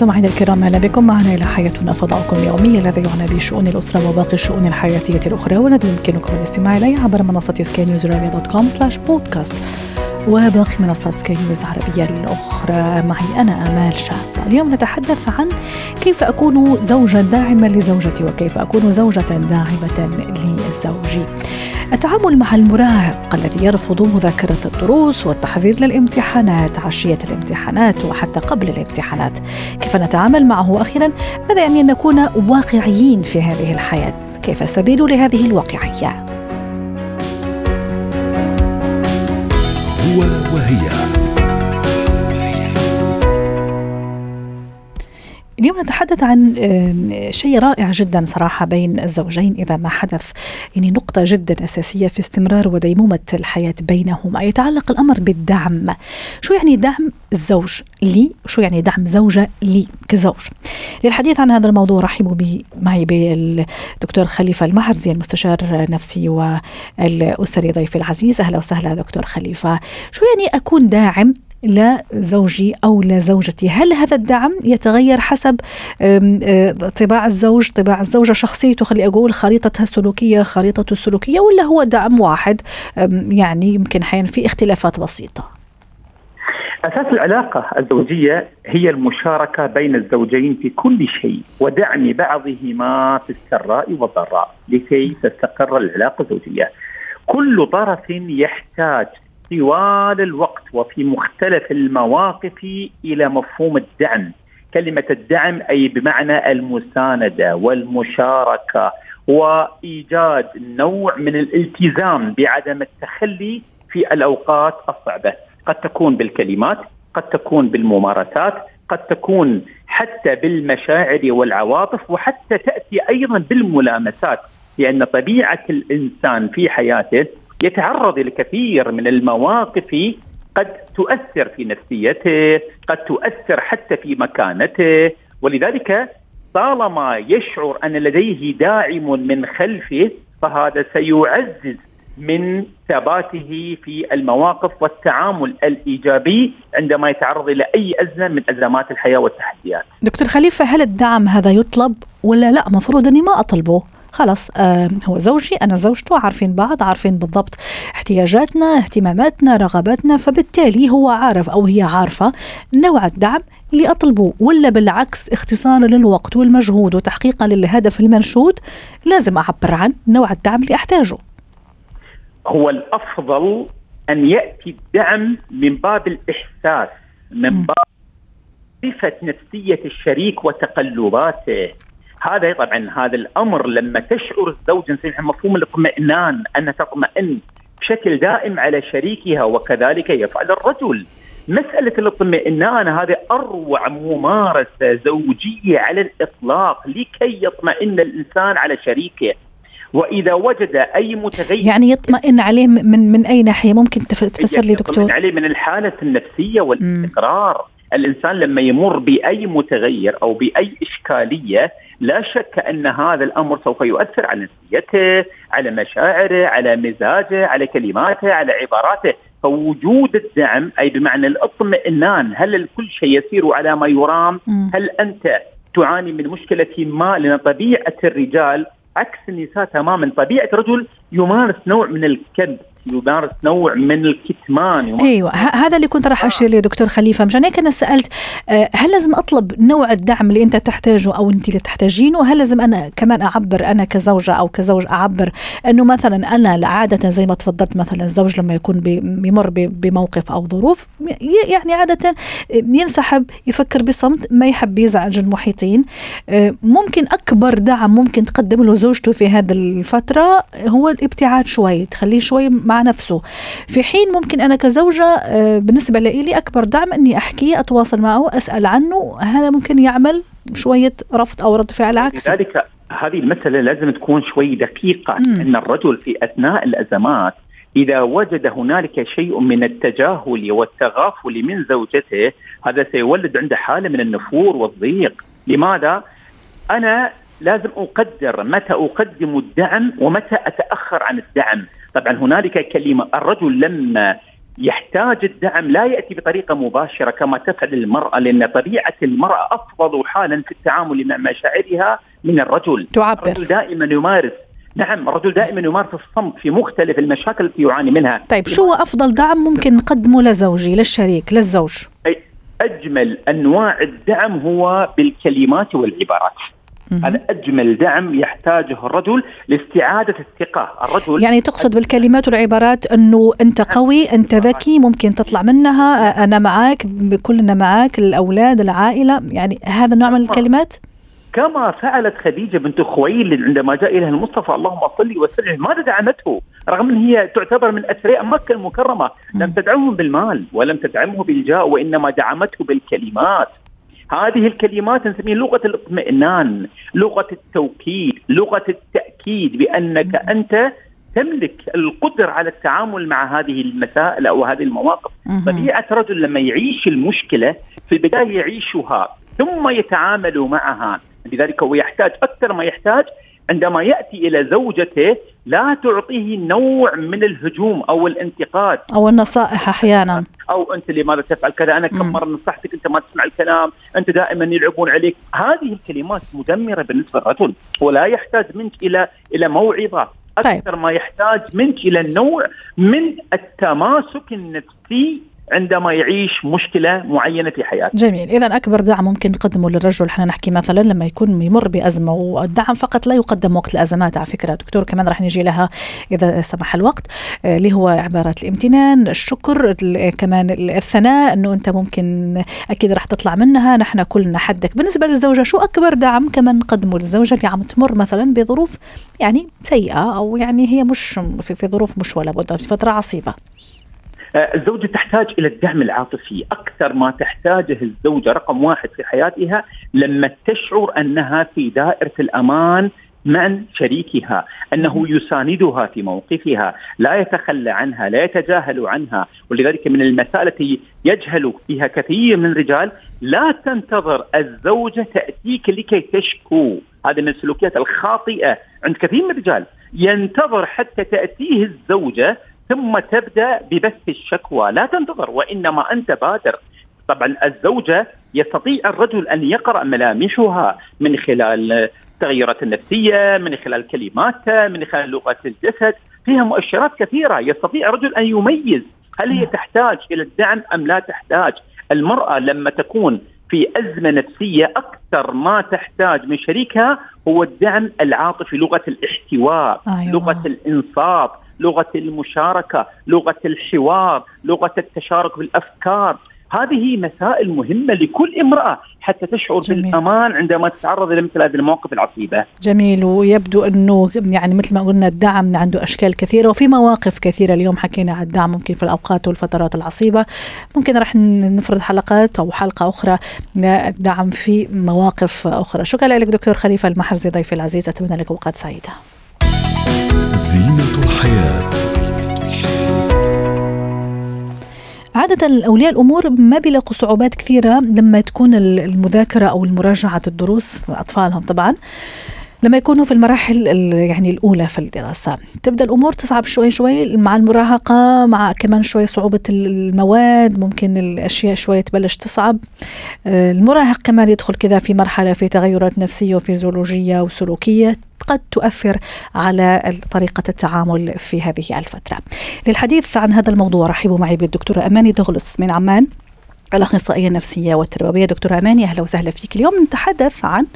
مستمعينا الكرام أهلا بكم. معنا إلى حياتنا فضاؤكم اليومي الذي يعنى بشؤون الأسرة وباقي الشؤون الحياتية الأخرى والذي يمكنكم الاستماع إليه عبر منصة Sky News dot com slash podcast وباقي منصات سكاي نيوز العربية الأخرى. معي أنا آمال شاب اليوم نتحدث عن كيف أكون زوجة داعمة لزوجتي وكيف أكون زوجة داعمة لزوجي. التعامل مع المراهق الذي يرفض مذاكرة الدروس والتحضير للامتحانات عشية الامتحانات وحتى قبل الامتحانات. كيف نتعامل معه؟ أخيرا ماذا يعني أن نكون واقعيين في هذه الحياة؟ كيف السبيل لهذه الواقعية؟ اليوم نتحدث عن شيء رائع جدا صراحة بين الزوجين إذا ما حدث يعني نقطة جدا أساسية في استمرار وديمومة الحياة بينهما. يتعلق الأمر بالدعم. شو يعني دعم الزوج لي؟ شو يعني دعم زوجة لي كزوج؟ للحديث عن هذا الموضوع رحبوا معي بالدكتور خليفة المحرزي المستشار النفسي والأسري ضيفي العزيز. أهلا وسهلا دكتور خليفة. شو يعني أكون داعم لزوجي أو لزوجتي، هل هذا الدعم يتغير حسب طباع الزوج، طباع الزوجة، شخصيته خلي أقول خريطتها السلوكية، خريطته السلوكية ولا هو دعم واحد يعني يمكن حين في اختلافات بسيطة؟ أساس العلاقة الزوجية هي المشاركة بين الزوجين في كل شيء ودعم بعضهما في السراء والضراء لكي تستقر العلاقة الزوجية. كل طرف يحتاج طوال الوقت وفي مختلف المواقف إلى مفهوم الدعم. كلمة الدعم أي بمعنى المساندة والمشاركة وإيجاد نوع من الالتزام بعدم التخلي في الأوقات الصعبة. قد تكون بالكلمات قد تكون بالممارسات قد تكون حتى بالمشاعر والعواطف وحتى تأتي أيضا بالملامسات لأن طبيعة الإنسان في حياته يتعرض لكثير من المواقف قد تؤثر في نفسيته قد تؤثر حتى في مكانته ولذلك طالما يشعر أن لديه داعم من خلفه فهذا سيعزز من ثباته في المواقف والتعامل الإيجابي عندما يتعرض إلى أي أزمة من أزمات الحياة والتحديات. دكتور خليفة هل الدعم هذا يطلب ولا لا؟ مفروض أني ما أطلبه. خلاص آه هو زوجي أنا زوجته عارفين بعض عارفين بالضبط احتياجاتنا اهتماماتنا رغباتنا فبالتالي هو عارف أو هي عارفة نوع الدعم اللي أطلبه ولا بالعكس اختصارا للوقت والمجهود وتحقيقا للهدف المنشود لازم أعبر عن نوع الدعم اللي أحتاجه. هو الأفضل أن يأتي الدعم من باب الإحساس من باب معرفة نفسية الشريك وتقلباته. هذا طبعا هذا الأمر لما تشعر الزوجه نسميها مفهوم الاطمئنان انها تطمئن بشكل دائم على شريكها وكذلك يفعل الرجل. مسألة الاطمئنان هذه أروع ممارسة زوجية على الإطلاق لكي يطمئن الإنسان على شريكه. وإذا وجد أي متغير يعني يطمئن عليه من من أي ناحية؟ ممكن تفسر لي دكتور؟ يطمئن عليه من الحالة النفسية والاستقرار الإنسان لما يمر بأي متغير أو بأي إشكالية لا شك أن هذا الأمر سوف يؤثر على نفسيته، على مشاعره، على مزاجه، على كلماته، على عباراته، فوجود الدعم أي بمعنى الاطمئنان، هل الكل شيء يسير على ما يرام؟ هل أنت تعاني من مشكلة ما؟ لأن طبيعة الرجال عكس النساء تماما، طبيعة الرجل يمارس نوع من الكذب يمارس نوع من الكتمان. أيوه هذا اللي كنت راح أشير ليه دكتور خليفة. مشان هيك أنا سألت آه، هل لازم أطلب نوع الدعم اللي أنت تحتاجه أو أنت اللي تحتاجينه؟ هل لازم أنا كمان أعبر أنا كزوجة أو كزوج أعبر إنه مثلا أنا عادة زي ما تفضلت مثلا الزوج لما يكون بيمر بموقف أو ظروف يعني عادة ينسحب يفكر بصمت ما يحب يزعج المحيطين. آه، ممكن أكبر دعم ممكن تقدم له زوجته في هذه الفترة هو الابتعاد شوي تخليه شوي مع نفسه. في حين ممكن أنا كزوجة آه، بالنسبة لي أكبر دعم أني أحكي أتواصل معه أسأل عنه هذا ممكن يعمل شوية رفض أو رد فعل عكسي لذلك هذه المسألة لازم تكون شوي دقيقة مم. ان الرجل في أثناء الأزمات إذا وجد هنالك شيء من التجاهل والتغافل من زوجته هذا سيولد عنده حالة من النفور والضيق. لماذا؟ أنا لازم أقدر متى أقدم الدعم ومتى أتأخر عن الدعم. طبعا هنالك كلمة الرجل لما يحتاج الدعم لا يأتي بطريقة مباشرة كما تفعل المرأة لأن طبيعة المرأة أفضل حالا في التعامل مع مشاعرها من الرجل. تعبر. الرجل دائما يمارس. نعم الرجل دائما يمارس الصمت في مختلف المشاكل التي يعاني منها. طيب شو هو أفضل دعم ممكن نقدمه لزوجي للشريك للزوج؟ أجمل أنواع الدعم هو بالكلمات والعبارات. هذا أجمل دعم يحتاجه الرجل لاستعادة الثقة. الرجل يعني تقصد بالكلمات والعبارات أنه أنت قوي أنت ذكي ممكن تطلع منها أنا معك كلنا معك الأولاد العائلة. يعني هذا النوع من الكلمات؟ كما فعلت خديجة بنت خويلد عندما جاء اليها المصطفى اللهم صل وسلم ماذا دعمته؟ رغم أن هي تعتبر من أثرياء مكة المكرمة، لم تدعمه بالمال ولم تدعمه بالجاه وإنما دعمته بالكلمات. هذه الكلمات نسميها لغة الاطمئنان، لغة التوكيد، لغة التأكيد بأنك أنت تملك القدرة على التعامل مع هذه المسائل أو هذه المواقف. مهم. طبيعة رجل لما يعيش المشكلة في البداية يعيشها ثم يتعامل معها لذلك هو يحتاج أكثر ما يحتاج عندما يأتي إلى زوجته لا تعطيه نوع من الهجوم أو الانتقاد. أو النصائح أحيانا. أو أنت لماذا تفعل كذا؟ أنا كم. مرة نصحتك أنت ما تسمع الكلام أنت دائما يلعبون عليك. هذه الكلمات مدمرة بالنسبة للرجل ولا يحتاج منك إلى إلى موعظة. طيب. أكثر ما يحتاج منك إلى النوع من التماسك النفسي عندما يعيش مشكلة معينة في حياته. جميل. إذا أكبر دعم ممكن نقدمه للرجل. إحنا نحكي مثلا لما يكون يمر بأزمة والدعم فقط لا يقدم وقت الأزمات على فكرة. دكتور كمان رح نجي لها إذا سمح الوقت آه، اللي هو عبارات الامتنان الشكر ال- كمان ال- الثناء إنه أنت ممكن أكيد رح تطلع منها. نحن كلنا حدك. بالنسبة للزوجة شو أكبر دعم كمان نقدمه للزوجة اللي عم تمر مثلا بظروف يعني سيئة أو يعني هي مش في, في ظروف مش ولا بد في فترة عصيبة؟ الزوجة تحتاج إلى الدعم العاطفي. أكثر ما تحتاجه الزوجة رقم واحد في حياتها لما تشعر أنها في دائرة الأمان مع شريكها أنه يساندها في موقفها لا يتخلى عنها لا يتجاهل عنها. ولذلك من المسائل التي يجهل فيها كثير من الرجال لا تنتظر الزوجة تأتيك لكي تشكو. هذه من السلوكيات الخاطئة عند كثير من الرجال. ينتظر حتى تأتيه الزوجة ثم تبدأ ببث الشكوى. لا تنتظر وإنما أنت بادر. طبعا الزوجة يستطيع الرجل أن يقرأ ملامحها من خلال التغيرات النفسية من خلال كلماتها من خلال لغة الجسد. فيها مؤشرات كثيرة. يستطيع الرجل أن يميز هل هي تحتاج إلى الدعم أم لا تحتاج. المرأة لما تكون في أزمة نفسية أكثر ما تحتاج من شريكها هو الدعم العاطفي لغة الاحتواء أيوة. لغة الانصات لغة المشاركة لغة الحوار لغة التشارك بالأفكار. هذه مسائل مهمة لكل امرأة حتى تشعر جميل. بالأمان عندما تتعرض إلى مثل هذه المواقف العصيبة. جميل ويبدو أنه يعني مثل ما قلنا الدعم عنده أشكال كثيرة وفي مواقف كثيرة اليوم حكينا عن الدعم ممكن في الأوقات والفترات العصيبة. ممكن رح نفرض حلقات أو حلقة أخرى للدعم في مواقف أخرى. شكرا لك دكتور خليفة المحرزي ضيفي العزيز أتمنى لك أوقات سعيدة. زينة الحياة. عادة أولياء الأمور ما بيلاقوا صعوبات كثيرة لما تكون المذاكرة أو المراجعة الدروس لأطفالهم طبعا. لما يكونوا في المراحل ال- يعني الأولى في الدراسة. تبدأ الأمور تصعب شوي شوي مع المراهقة مع كمان شوي صعوبة المواد ممكن الأشياء شوي تبلش تصعب. آه، المراهق كمان يدخل كذا في مرحلة في تغيرات نفسية وفيزيولوجية وسلوكية. قد تؤثر على طريقة التعامل في هذه الفترة. للحديث عن هذا الموضوع رحبوا معي بالدكتورة أماني دغلس من عمان. الأخصائية النفسية والتربوية. دكتورة أماني أهلا وسهلا فيك. اليوم نتحدث عن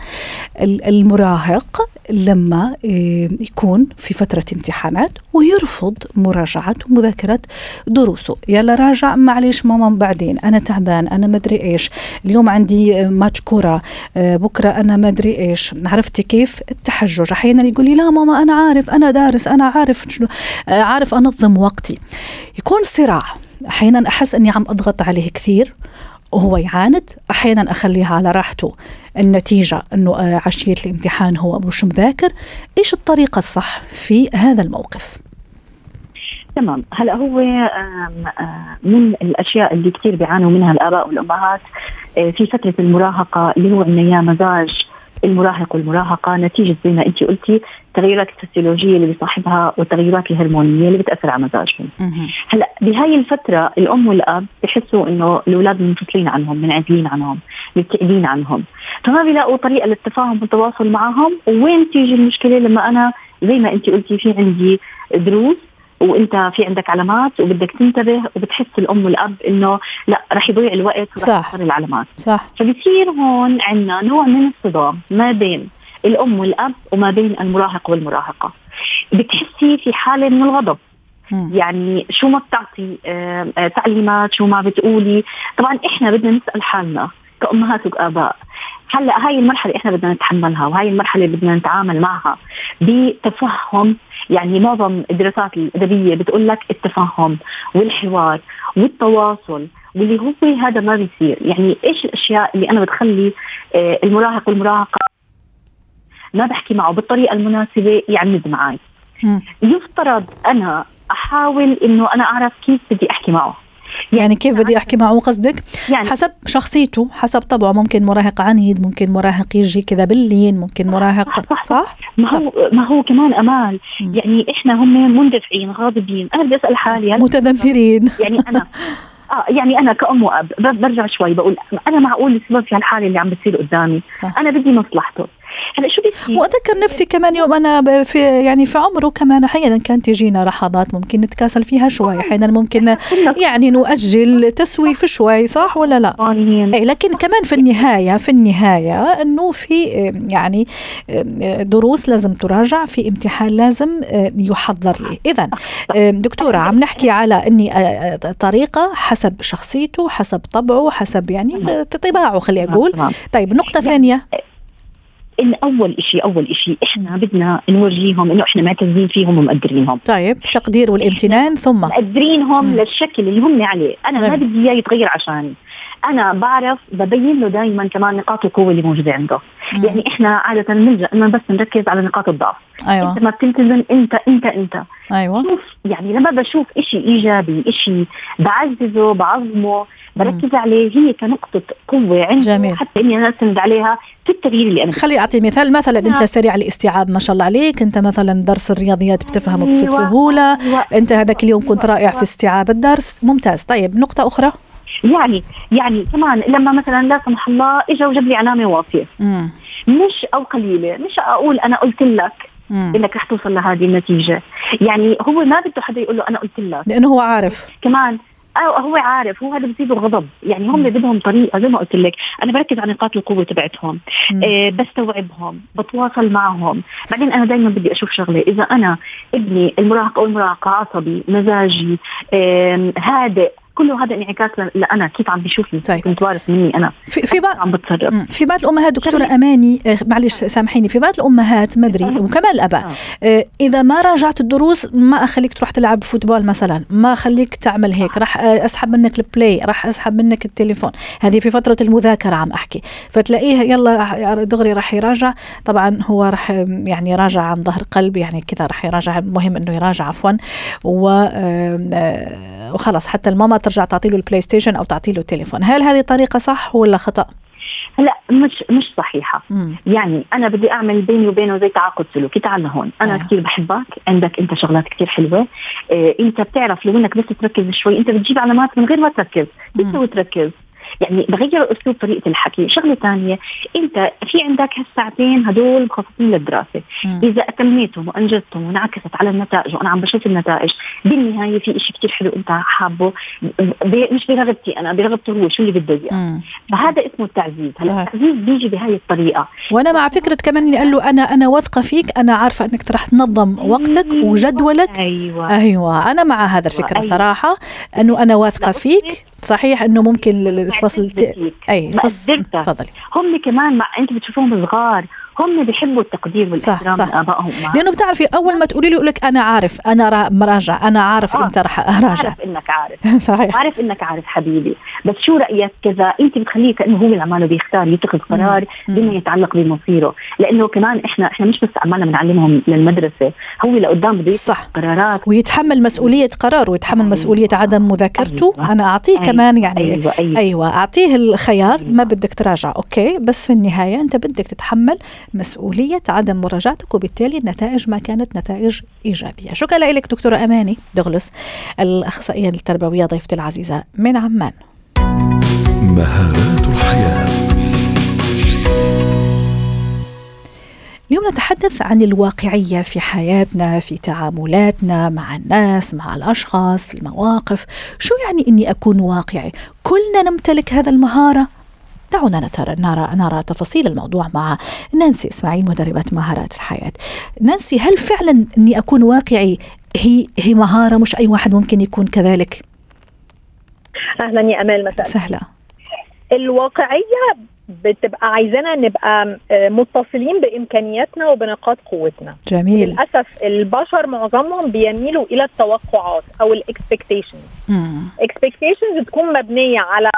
ال- المراهق لما إيه، يكون في فترة امتحانات ويرفض مراجعة ومذاكرة دروسه. يلا راجع معلش ماما بعدين؟ أنا تعبان أنا مدري إيش. اليوم عندي آه، ماتش كرة آه، بكرة أنا مدري إيش. عرفتي كيف؟ التحجج. أحيانا يقول لي لا ماما أنا عارف أنا دارس أنا عارف آه، عارف أنظم وقتي. يكون صراع. أحيانا أحس إني عم أضغط عليه كثير. وهو يعاند أحيانا أخليها على راحته. النتيجة أنه آه، عشية الامتحان هو مش مذاكر. إيش الطريقة الصح في هذا الموقف؟ تمام. هلا هو من الأشياء اللي كثير بيعانوا منها الآباء والأمهات في فترة المراهقة اللي هو عندنا اياه مزاج المراهق والمراهقة نتيجة زي ما انت قلتي التغيرات الفسيولوجية اللي بيصاحبها والتغيرات الهرمونية اللي بتأثر على مزاجهم. هلأ بهاي الفترة الأم والأب بحسوا إنه الأولاد منفصلين عنهم منعزلين عنهم مبتعدين عنهم. فما بيلاقوا طريقة للتفاهم والتواصل معهم. وين تيجي المشكلة؟ لما أنا زي ما انت قلتي في عندي دروس وانت في عندك علامات وبدك تنتبه وبتحس الأم والأب إنه لا رح يضيع الوقت صح. العلامات. صح. فبصير هون عندنا نوع من الصدام ما بين الأم والأب وما بين المراهق والمراهقة. بتحسي في حالة من الغضب. يعني شو ما بتعطي آه تعليمات شو ما بتقولي. طبعا إحنا بدنا نسأل حالنا. كامهات واباء هلأ هاي المرحلة إحنا بدنا نتحملها وهاي المرحلة بدنا نتعامل معها بتفهم يعني معظم الدراسات الأدبية بتقول لك التفهم والحوار والتواصل واللي هو هذا ما بيصير. يعني إيش الأشياء اللي أنا بتخلي آه، المراهق والمراهقة ما بحكي معه بالطريقة المناسبة يعمد معي يفترض أنا أحاول إنه أنا أعرف كيف بدي أحكي معه. يعني كيف بدي أحكي معه قصدك؟ يعني. حسب شخصيته حسب طبعه ممكن مراهق عنيد ممكن مراهق يجي كذا باللين ممكن مراهق صح, صح, صح؟ ما هو ما هو كمان امال يعني إحنا هم مندفعين غاضبين. أنا بدي أسأل حالي متذمرين. يعني أنا. آه يعني أنا كأم وأب برجع شوي بقول أنا معقول السبب في هالحالة اللي عم بتصير قدامي. صح. أنا بدي مصلحته. هلا شو بيصير واتذكر نفسي كمان يوم أنا في يعني في عمره كمان أحيانا كانت تجينا لحظات ممكن نتكاسل فيها شوي أحيانا ممكن يعني نؤجل تسويف شوي صح ولا لا؟ اي لكن كمان في النهاية في النهاية إنه في يعني دروس لازم تراجع في امتحان لازم يحضر لي. اذا دكتورة عم نحكي على إني طريقة حسب شخصيته حسب طبعه حسب يعني طباعه خلي أقول. طيب نقطة ثانية. إن أول شيء أول شيء إحنا بدنا نورجيهم إنه إحنا معتزين فيهم ومقدرينهم. طيب تقدير والامتنان ثم؟ مقدرينهم. للشكل اللي هم عليه. أنا ما بدي إياه يتغير عشاني. أنا بعرف ببين له دائما كمان نقاط القوة اللي موجودة عنده. مم. يعني إحنا عادة نلجا إنه بس نركز على نقاط الضعف. أيوه. أنت ما بتلتزم أنت أنت أنت. أيوه. شوف يعني لما بشوف شيء إيجابي شيء بعززه بعظمه بركز عليه هي كنقطة قوة عندي جميل. حتى إني أنا اسند عليها في التغيير اللي أنا خلي اعطي مثال مثلا نعم. انت سريع الاستيعاب ما شاء الله عليك. أنت مثلا درس الرياضيات بتفهمه أيوة. بسهولة. أيوة. أنت هذاك اليوم كنت رائع في استيعاب الدرس. ممتاز. طيب نقطة أخرى. يعني يعني كمان لما مثلا لا سمح الله اجى وجاب لي علامه واطيه مش أو قليلة مش أقول أنا قلت لك مم. إنك رح توصل لهذه النتيجة. يعني هو ما بده حدا يقول له أنا قلت لك. لأنه هو عارف. كمان أو هو عارف هو هذا بزيده غضب يعني هم بدهم طريقة زي ما قلت لك. أنا بركز على نقاط القوة تبعتهم. آه بستوعبهم بتواصل معهم. بعدين أنا دائما بدي أشوف شغلة. إذا أنا ابني المراهق أو المراهقه عصبي مزاجي آه هادئ كله هذا انعكاس لأنا كيف عم بيشوفني؟ طيب. كنت وارث مني أنا؟ في في بعض عم بتصرف. في بعض الأمهات دكتورة أماني آه، معلش سامحيني. في بعض الأمهات ما أدري وكمان الأباء آه. آه، إذا ما راجعت الدروس ما أخليك تروح تلعب football مثلا. ما أخليك تعمل هيك. راح أسحب منك ال Play راح أسحب منك التليفون. هذه في فترة المذاكرة عم أحكي. فتلاقيه يلا دغري راح يراجع. طبعا هو راح يعني يراجع عن ظهر قلب يعني كذا راح يراجع. المهم إنه يراجع عفوا. وخلاص حتى الماما ترجع تعطي له ال PlayStation أو تعطي له التليفون. هل هذه طريقه صح ولا خطأ؟ لا مش مش صحيحة. مم. يعني أنا بدي أعمل بيني وبينه زي تعاقد سلوكي. تعال لهون. أنا آه. كثير بحبك. عندك أنت شغلات كثير حلوة. إيه أنت بتعرف لو إنك بس تركز شوي. أنت بتجيب علامات من غير ما تركز. بتسوي تركز يعني بغير أسلوب طريقة الحكي. شغلة ثانية أنت في عندك هالساعتين هدول مخصصين للدراسة. م. إذا أتميتهم وأنجزتهم وانعكست على النتائج وأنا عم بشوف النتائج بالنهاية في شيء كثير حلو أنت حابه. مش برغبتي أنا برغبته هو شو اللي بده إياه. فهذا اسمه التعزيز. هلا التعزيز بيجي بهاي الطريقة. وأنا مع فكرة كمان إني قال له أنا أنا واثقة فيك أنا عارفة إنك رح تنظم وقتك. وجدولك. أيوه. أيوه. أنا مع هذا الفكرة أيوة. صراحة إنه أنا واثقة فيك. صحيح إنه ممكن الفصل أي فصل تفضلي. هم كمان مع انت بتشوفوهم صغار. هم بيحبوا التقدير والإحترام صح صح. لآبائهم لأنه بتعرفي أول ما تقولي له يقول لك أنا عارف أنا مراجع أنا عارف آه. إمتى رح أراجع عارف إنك عارف صحيح عارف إنك عارف حبيبي بس شو رأيك كذا أنت بتخليه كأنه هو اللي عماله بيختار يتخذ قرار بما يتعلق بمصيره لأنه كمان إحنا إحنا مش بس عمالنا بنعلمهم للمدرسة هو لقدام بده صح قرارات ويتحمل مسؤولية قرار ويتحمل أيوة. مسؤولية عدم مذاكرته أيوة. أنا أعطيه أيوة. كمان يعني أيوة. أيوة. أيوه أعطيه الخيار أيوة. ما بدك تراجع أوكي بس في النهاية أنت بدك تتحمل مسؤولية عدم مراجعتك وبالتالي النتائج ما كانت نتائج إيجابية. شكرا لك دكتورة أماني دغلس الأخصائية التربوية ضيفتي العزيزة من عمان. مهارات الحياة. اليوم نتحدث عن الواقعية في حياتنا في تعاملاتنا مع الناس مع الأشخاص في المواقف. شو يعني أني أكون واقعي؟ كلنا نمتلك هذا المهارة؟ دعونا نترى نرى نرى تفاصيل الموضوع مع نانسي إسماعيل مدربة مهارات الحياة. نانسي هل فعلا إني أكون واقعي هي هي مهارة؟ مش أي واحد ممكن يكون كذلك؟ أهلا يا أمال مساء. سهلة. الواقعية بتبقى عايزانا نبقى آه، متصلين بإمكانياتنا وبنقاط قوتنا. جميل. للأسف البشر معظمهم بيميلوا إلى التوقعات أو الاكسبكتيشنز اكسبكتيشنز بتكون مبنية على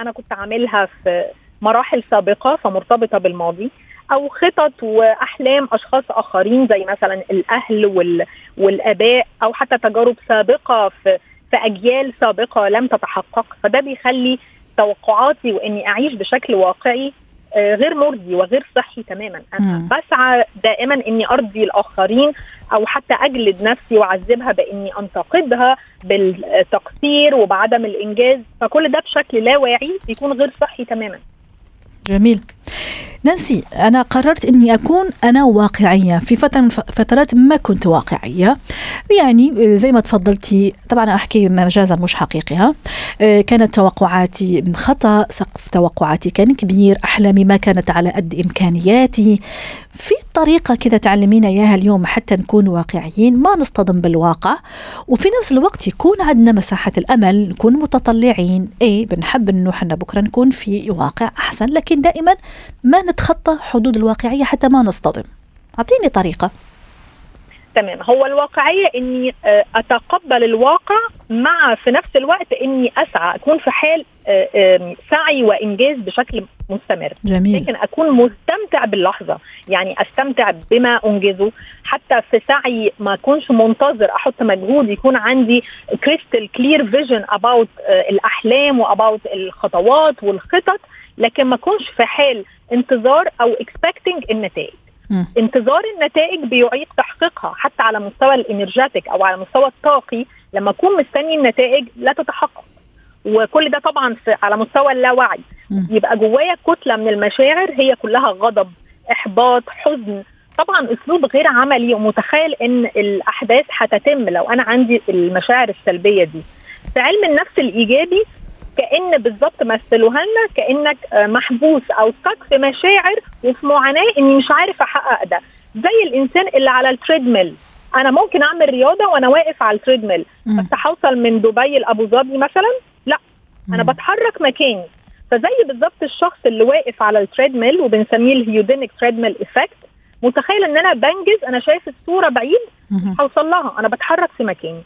أنا كنت عاملها في مراحل سابقة فمرتبطة بالماضي أو خطط وأحلام أشخاص آخرين زي مثلا الأهل وال... والآباء أو حتى تجارب سابقة في في أجيال سابقة لم تتحقق. فده بيخلي توقعاتي وإني أعيش بشكل واقعي غير مرضي وغير صحي تماما. أنا مم. بسعى دائما إني أرضي الآخرين أو حتى أجلد نفسي وأعذبها بإني أنتقدها بالتقصير وبعدم الإنجاز. فكل ده بشكل لا واعي بيكون غير صحي تماما. جميل. نانسي أنا قررت أني أكون أنا واقعية. في فترة من فترات ما كنت واقعية. يعني زي ما تفضلتي طبعا أحكي مجازا مش حقيقي آه، كانت توقعاتي خطأ سقف توقعاتي كان كبير أحلامي ما كانت على قد إمكانياتي. في طريقة كذا تعلمينا إياها اليوم حتى نكون واقعيين ما نصطدم بالواقع. وفي نفس الوقت يكون عندنا مساحة الأمل نكون متطلعين. أي بنحب أنه حنا بكرة نكون في واقع أحسن لكن دائما ما نتخطى حدود الواقعية حتى ما نصطدم. أعطيني طريقة. تمام. هو الواقعية إني آه، أتقبل الواقع مع في نفس الوقت إني أسعى أكون في حال آه، سعي وإنجاز بشكل مستمر. جميل. لكن أكون مستمتع باللحظة يعني أستمتع بما أنجزه. حتى في سعي ما أكونش منتظر أحط مجهود يكون عندي crystal clear vision about الأحلام و about الخطوات والخطط. لكن ما اكونش في حال انتظار أو expecting النتائج. انتظار النتائج بيعيق تحقيقها حتى على مستوى ال energetic أو على مستوى الطاقي لما اكون مستني النتائج لا تتحقق. وكل ده طبعا في على مستوى اللاوعي. يبقى جوايا كتلة من المشاعر هي كلها غضب إحباط حزن. طبعا أسلوب غير عملي ومتخيل إن الأحداث هتتم لو أنا عندي المشاعر السلبية دي. في علم النفس الإيجابي كأن بالظبط مثلوها لنا كأنك آه، محبوس أو stuck في مشاعر وفي معاناة إني مش عارف أحقق ده. زي الإنسان اللي على ال treadmill أنا ممكن أعمل رياضة وأنا واقف على ال treadmill بس هوصل من دبي لأبو ظبي مثلا؟ لا. أنا بتحرك مكاني. فزي بالظبط الشخص اللي واقف على ال treadmill وبنسميه ال hedonic treadmill effect متخيل إن أنا بنجز أنا شايف الصورة بعيد هوصل لها. أنا بتحرك في مكاني.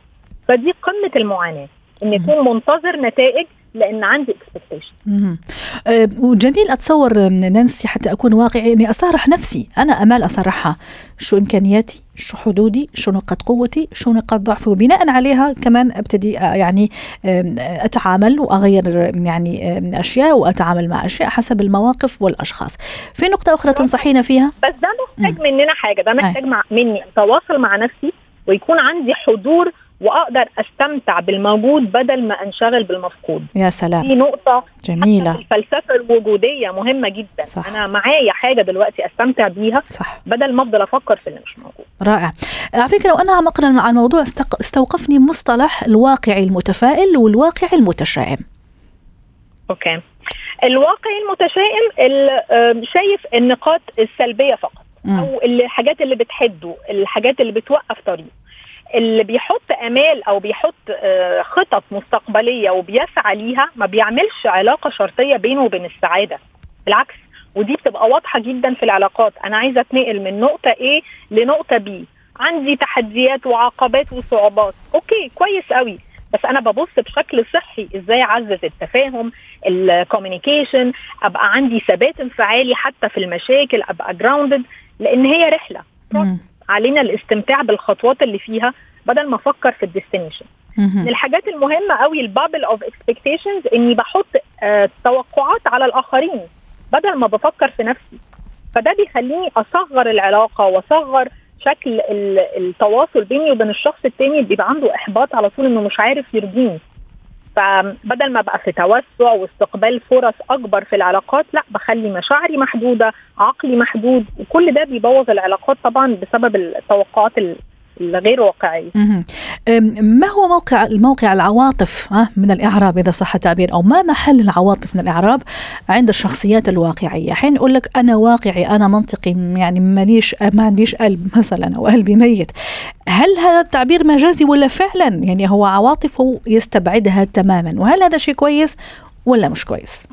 فدي قمة المعاناة. إن يكون منتظر نتائج لأن عندي expectation أه وجميل أتصور نانسي حتى أكون واقعي إني أصارح نفسي. أنا أمال أصارحها. شو إمكانياتي؟ شو حدودي؟ شو نقاط قوتي؟ شو نقاط ضعفي؟ وبناء عليها كمان أبتدي يعني أتعامل وأغير يعني أشياء وأتعامل مع أشياء حسب المواقف والأشخاص. في نقطة أخرى تنصحينا فيها؟ بس ده محتاج مننا حاجة. ده محتاج مني أتواصل مع نفسي ويكون عندي حضور وأقدر أستمتع بالموجود بدل ما أنشغل بالمفقود. يا سلام. في نقطة جميلة. الفلسفة الوجودية مهمة جدا. صح. أنا معايا حاجة دلوقتي أستمتع بيها صح. بدل ما أفضل أفكر في اللي مش موجود. رائع. على فكرة وأنا عم اقرا مع الموضوع استوقفني مصطلح الواقعي المتفائل والواقعي المتشائم. أوكي. الواقعي المتشائم اللي شايف النقاط السلبية فقط. م. أو الحاجات اللي بتحده الحاجات اللي بتوقف طريق اللي بيحط آمال أو بيحط آه، خطط مستقبلية وبيسعى ليها ما بيعملش علاقة شرطية بينه وبين السعادة. بالعكس ودي بتبقى واضحة جدا في العلاقات. أنا عايزة أتنقل من نقطة A لنقطة B. عندي تحديات وعقبات وصعوبات. okay كويس قوي. بس أنا ببص بشكل صحي. إزاي أعزز التفاهم ال communication أبقى عندي ثبات انفعالي حتى في المشاكل أبقى grounded لأن هي رحلة. علينا الاستمتاع بالخطوات اللي فيها بدل ما أفكر في ال destination. من الحاجات المهمة قوي ال bubble of expectations إني بحط آه توقعات على الآخرين بدل ما بفكر في نفسي. فده بيخليني أصغر العلاقة وأصغر شكل التواصل بيني وبين الشخص التاني بيبقى عنده إحباط على طول إنه مش عارف يرضيني. فبدل ما بقى في توسع واستقبال فرص أكبر في العلاقات لا بخلي مشاعري محدودة عقلي محدود وكل ده بيبوظ العلاقات طبعا بسبب التوقعات الغير واقعيه. ما هو موقع الموقع العواطف من الإعراب إذا صح التعبير أو ما محل العواطف من الإعراب عند الشخصيات الواقعية؟ حين يقول لك أنا واقعي أنا منطقي يعني ماليش ما عنديش قلب مثلا أو قلبي ميت. هل هذا التعبير مجازي ولا فعلا يعني هو عواطفه يستبعدها تماما وهل هذا شيء كويس ولا مش كويس؟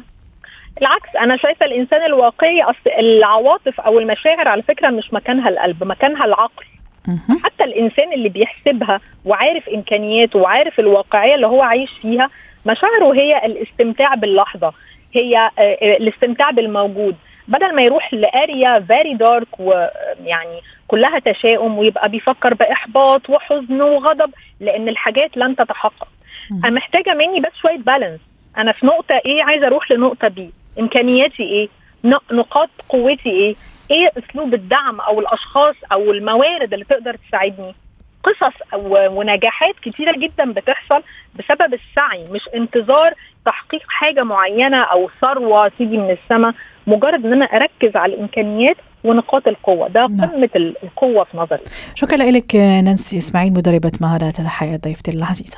بالعكس أنا شايفة الإنسان الواقعي أصل العواطف أو المشاعر على فكرة مش مكانها القلب مكانها العقل حتى الإنسان اللي بيحسبها وعارف إمكانياته وعارف الواقعية اللي هو عايش فيها مشاعره هي الاستمتاع باللحظة هي الاستمتاع بالموجود. بدل ما يروح ل area very dark ويعني كلها تشاؤم ويبقى بيفكر بإحباط وحزن وغضب لأن الحاجات لن تتحقق. أنا محتاجة مني بس شوية balance أنا في نقطة A عايزة أروح لنقطة B إمكانياتي إيه؟ نقاط قوتي إيه؟ إيه أسلوب الدعم أو الأشخاص أو الموارد اللي تقدر تساعدني؟ قصص ونجاحات كتيرة جدا بتحصل بسبب السعي مش انتظار تحقيق حاجة معينة أو ثروة تيجي من السماء مجرد أن أنا أركز على الإمكانيات ونقاط القوة. ده قمة القوة في نظري. شكرا لك نانسي إسماعيل مدربة مهارات الحياة ضيفتي العزيزة